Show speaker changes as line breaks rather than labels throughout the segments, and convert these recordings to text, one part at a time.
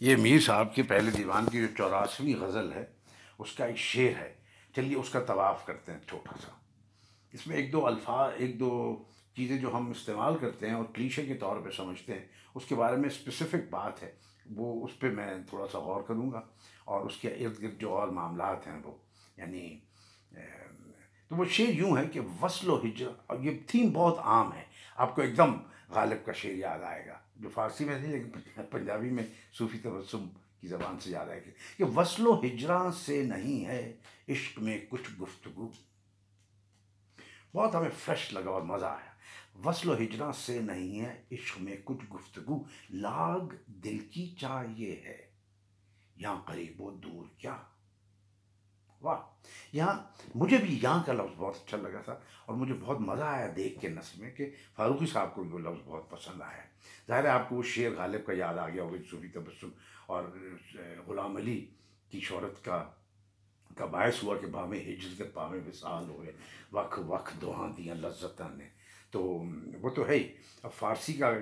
یہ میر صاحب کے پہلے دیوان کی جو چوراسویں غزل ہے، اس کا ایک شعر ہے۔ چلیے، اس کا طواف کرتے ہیں چھوٹا سا۔ اس میں ایک دو الفاظ، ایک دو چیزیں جو ہم استعمال کرتے ہیں اور کلیشے کے طور پہ سمجھتے ہیں، اس کے بارے میں اسپیسیفک بات ہے۔ وہ اس پہ میں تھوڑا سا غور کروں گا اور اس کے ارد گرد جو اور معاملات ہیں وہ یعنی تو وہ شعر یوں ہے کہ وصل و ہجر اور یہ تھیم بہت عام ہے۔ آپ کو ایک دم غالب کا شعر یاد آئے گا۔ جو فارسی میں نہیں لیکن پنجابی میں صوفی تبسم کی زبان سے یاد آئے گا کہ وصل و ہجراں سے نہیں ہے عشق میں کچھ گفتگو۔ بہت ہمیں فریش لگا اور مزہ آیا۔ وصل و ہجراں سے نہیں ہے عشق میں کچھ گفتگو۔ لاگ دل کی چاہیے ہے، یہاں قریب و دور کیا؟ واہ! یہاں مجھے بھی یہاں کا لفظ بہت اچھا لگا تھا اور مجھے بہت مزہ آیا دیکھ کے نصب میں کہ فاروقی صاحب کو بھی وہ لفظ بہت پسند آیا۔ ہے ظاہر ہے آپ کو وہ شعر غالب کا یاد آ گیا ہوگا، صوفی تبسم اور غلام علی کی شہرت کا کا باعث ہوا کہ بامے ہجرت پامے وصال ہوئے۔ وق وق دوہاں دیاں لذتاں نے۔ تو وہ تو ہے ہی۔ اب فارسی کا،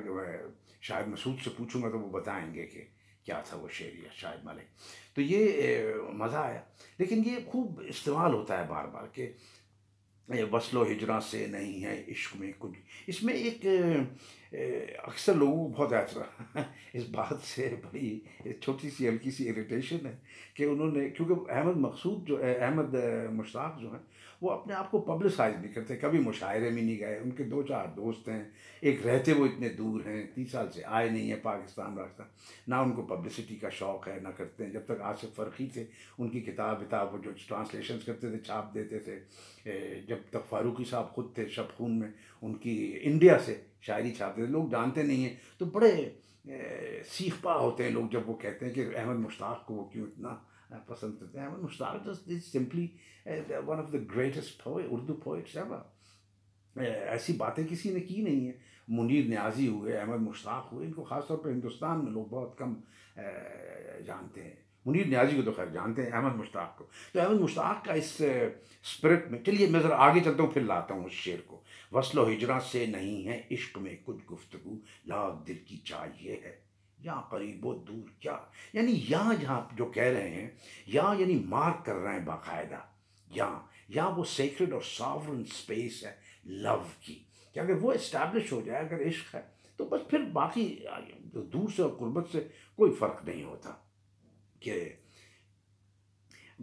شاید مسعود سے پوچھوں گا تو وہ بتائیں گے کہ کیا تھا وہ شعریہ شاید ملک۔ تو یہ مزہ آیا۔ لیکن یہ خوب استعمال ہوتا ہے بار بار کہ وصل و ہجرا سے نہیں ہے، عشق میں کچھ۔ اس میں ایک اکثر لوگوں کو بہت اعتراض اس بات سے بڑی چھوٹی سی، ہلکی سی اریٹیشن ہے کہ انہوں نے، کیونکہ احمد مقصود جو احمد مشتاق جو ہیں، وہ اپنے آپ کو پبلسائز نہیں کرتے۔ کبھی مشاعرے میں نہیں گئے۔ ان کے دو چار دوست ہیں۔ ایک رہتے وہ اتنے دور ہیں تیس سال سے آئے نہیں ہیں، پاکستان راستان نہ ان کو پبلسٹی کا شوق ہے، نہ کرتے ہیں۔ جب تک آصف فرقی تھے، ان کی کتاب، وتاب وہ جو ٹرانسلیشنز کرتے تھے، چھاپ دیتے تھے جب تک فاروقی صاحب خود تھے شب خون میں، ان کی انڈیا سے شاعری چھاپتے تھے لوگ جانتے نہیں ہیں۔ تو بڑے سیخ پا ہوتے ہیں لوگ جب وہ کہتے ہیں کہ احمد مشتاق کو وہ کیوں اتنا پسند کرتے ہیں۔ Ahmad Mushtaq simply one of the greatest Urdu poets ever ایسی باتیں کسی نے کی نہیں ہیں۔ منیر نیازی ہوئے، احمد مشتاق ہوئے، ان کو خاص طور پہ ہندوستان میں لوگ بہت کم جانتے ہیں۔ منیر نیازی کو تو خیر جانتے ہیں، احمد مشتاق کو۔ تو احمد مشتاق کا اس اسپرٹ میں، چلیے میں ذرا آگے چلتا ہوں، پھر لاتا ہوں اس شعر کو۔ وصل و ہجرا سے نہیں ہے عشق میں کچھ گفتگو، لاکھ دل کی چاہیے ہے۔ یہاں قریب و دور کیا؟ یعنی یہاں جہاں جو کہہ رہے ہیں یہاں یعنی مارک کر رہے ہیں باقاعدہ۔ یہاں یہاں وہ سیکرڈ اور ساورن اسپیس ہے لو کی۔ کہ اگر وہ اسٹیبلش ہو جائے، اگر عشق ہے، تو بس پھر باقی دور سے اور قربت سے کوئی فرق نہیں ہوتا۔ کہ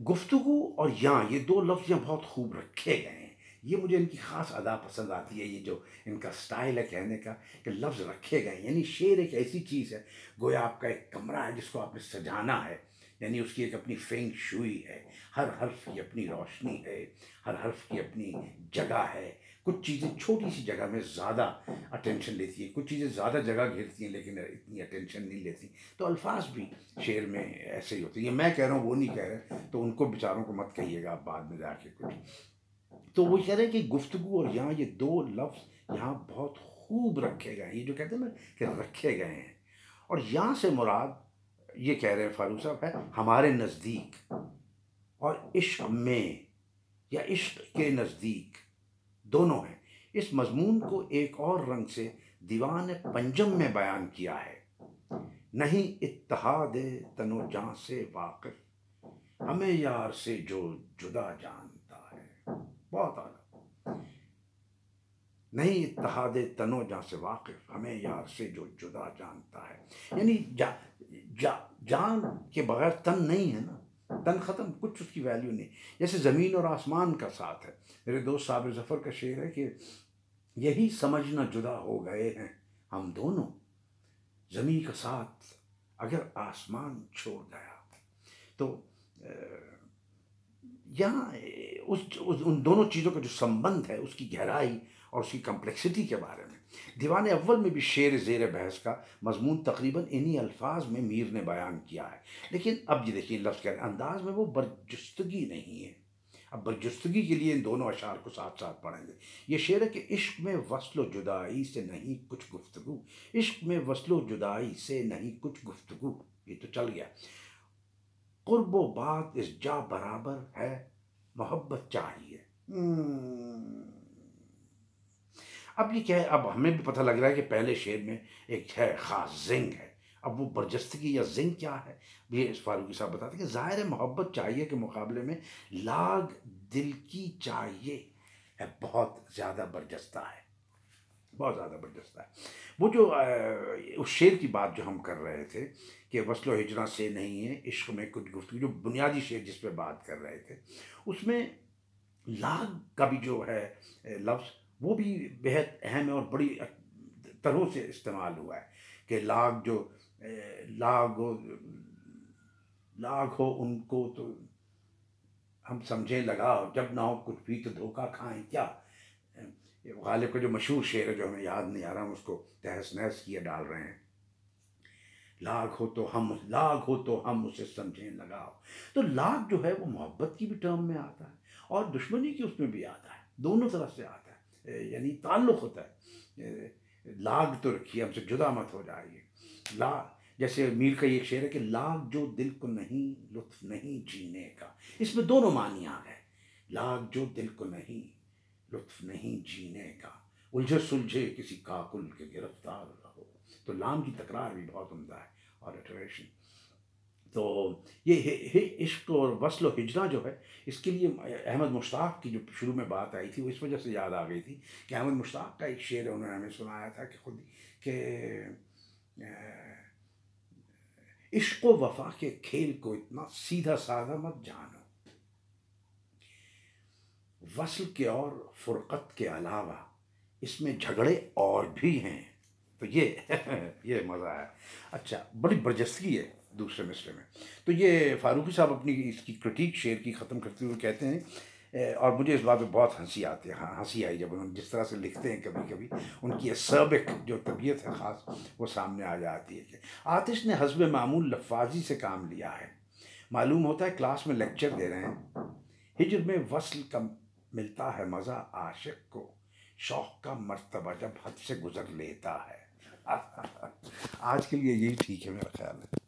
گفتگو اور یہاں یہ دو لفظ یہاں بہت خوب رکھے گئے ہیں۔ یہ مجھے ان کی خاص ادا پسند آتی ہے، یہ جو ان کا سٹائل ہے کہنے کا، کہ لفظ رکھے گئے ہیں۔ یعنی شعر ایک ایسی چیز ہے، گویا آپ کا ایک کمرہ ہے جس کو آپ نے سجانا ہے یعنی اس کی ایک اپنی فینگ شوئی ہے۔ ہر حرف کی اپنی روشنی ہے، ہر حرف کی اپنی جگہ ہے۔ کچھ چیزیں چھوٹی سی جگہ میں زیادہ اٹینشن لیتی ہیں، کچھ چیزیں زیادہ جگہ گھیرتی ہیں لیکن اتنی اٹینشن نہیں لیتی۔ تو الفاظ بھی شعر میں ایسے ہی ہوتے ہیں۔ یہ میں کہہ رہا ہوں، وہ نہیں کہہ رہے تو ان کو بیچاروں کو مت کہیے گا، آپ بعد میں جا کے کچھ۔ تو وہ کہہ رہے ہیں کہ گفتگو اور یہاں یہ دو لفظ یہاں بہت خوب رکھے گئے ہیں۔ یہ جو کہتے ہیں نا کہ رکھے گئے ہیں۔ اور یہاں سے مراد یہ کہہ رہے ہیں، فاروق صاحب ہے، ہمارے نزدیک اور عشق میں یا عشق کے نزدیک دونوں ہیں۔ اس مضمون کو ایک اور رنگ سے دیوان پنجم میں بیان کیا ہے۔ نہیں، اتحاد تن و جان سے واقف۔ ہمیں یار سے جو جدا جانتا ہے۔ بہت اعلیٰ نہیں، اتحاد تن و جان سے واقف۔ ہمیں یار سے جو جدا جانتا ہے۔ یعنی جا، جان کے بغیر تن نہیں ہے نا۔ تن ختم، کچھ اس کی ویلیو نہیں۔ جیسے زمین اور آسمان کا ساتھ ہے۔ میرے دوست صابر ظفر کا شعر ہے کہ یہی سمجھنا جدا ہو گئے ہیں ہم دونوں۔ زمین کا ساتھ اگر آسمان چھوڑ گیا تو یہاں اس ان دونوں چیزوں کا جو سمبند ہے، اس کی گہرائی اور اس کی کمپلیکسٹی کے بارے میں۔ دیوان اول میں بھی شعر زیر بحث کا مضمون تقریباً انہی الفاظ میں میر نے بیان کیا ہے۔ لیکن اب یہ دیکھیے، لفظ کہہ رہے انداز میں وہ برجستگی نہیں ہے۔ اب برجستگی کے لیے ان دونوں اشعار کو ساتھ ساتھ پڑھیں گے۔ یہ شعر ہے کہ عشق میں وصل و جدائی سے نہیں کچھ گفتگو۔ عشق میں وصل و جدائی سے نہیں کچھ گفتگو۔ یہ تو چل گیا۔ قرب و بات اس جا برابر ہے، محبت چاہیے۔ اب یہ کیا ہے؟ اب ہمیں بھی پتہ لگ رہا ہے کہ پہلے شعر میں ایک ہے، خاص زنگ ہے۔ اب وہ برجستگی یا زنگ کیا ہے؟ یہ فاروقی صاحب بتاتے ہیں کہ ظاہر محبت چاہیے کے مقابلے میں لاگ دل کی چاہیے ہے، بہت زیادہ برجستہ ہے۔ بہت زیادہ برجستہ ہے۔ وہ جو اس شعر کی بات جو ہم کر رہے تھے کہ وصل و ہجرا سے نہیں ہے، عشق میں کچھ گفتگو، جو بنیادی شعر جس پہ بات کر رہے تھے، اس میں لاگ کا بھی جو ہے، لفظ وہ بھی بہت اہم ہے اور بڑی طرح سے استعمال ہوا ہے کہ لاگ جو لاگ ہو لاگ ہو، ان کو تو ہم سمجھیں لگا جب نہ ہو کچھ بھی تو دھوکہ کھائیں، کیا؟ غالب کا جو مشہور شعر ہے جو ہمیں یاد نہیں آ رہا، ہم اس کو تہس نہس کیے ڈال رہے ہیں۔ لاگ ہو تو ہم لاگ ہو تو ہم اسے سمجھیں لگاؤ تو لاگ جو ہے وہ محبت کی بھی ٹرم میں آتا ہے اور دشمنی کی اس میں بھی آتا ہے، دونوں طرف سے آتا ہے۔ یعنی تعلق ہوتا ہے۔ لاگ تو رکھیے، ہم سے جدا مت ہو جائیے۔ لاگ جیسے میر کا یہ شعر ہے کہ لاگ جو دل کو نہیں، لطف نہیں جینے کا۔ اس میں دونوں معنی آ گئے۔ لاگ جو دل کو نہیں، لطف نہیں جینے کا۔ الجھے سلجھے کسی کاکل کے گرفتار رہو۔ تو لام کی تکرار بھی بہت عمدہ ہے اور اٹریشن تو یہ عشق اور وصل و ہجرا جو ہے، اس کے لیے احمد مشتاق کی جو شروع میں بات آئی تھی، وہ اس وجہ سے یاد آ گئی تھی کہ احمد مشتاق کا ایک شعر انہوں نے ہمیں سنایا تھا کہ خود کہ عشق و وفا کے کھیل کو اتنا سیدھا سادہ مت جانو۔ وصل کے اور فرقت کے علاوہ اس میں جھگڑے اور بھی ہیں۔ تو یہ یہ مزہ ہے اچھا بڑی برجستگی ہے دوسرے مصرے میں۔ تو یہ فاروقی صاحب اپنی اس کی کرٹیک شعر کی ختم کرتے ہوئے کہتے ہیں اور مجھے اس بات پہ بہت ہنسی آتی ہے ہاں ہنسی آئی جب انہوں جس طرح سے لکھتے ہیں کبھی کبھی، ان کی سابق جو طبیعت ہے خاص، وہ سامنے آ جاتی ہے کہ آتش نے حزب معمول لفاظی سے کام لیا ہے۔ معلوم ہوتا ہے کلاس میں لیکچر دے رہے ہیں۔ ہجر میں وصل کا ملتا ہے مزہ، عاشق کو شوق کا مرتبہ جب حد سے گزر لیتا ہے۔ آج کے لیے یہی ٹھیک ہے میرا خیال ہے۔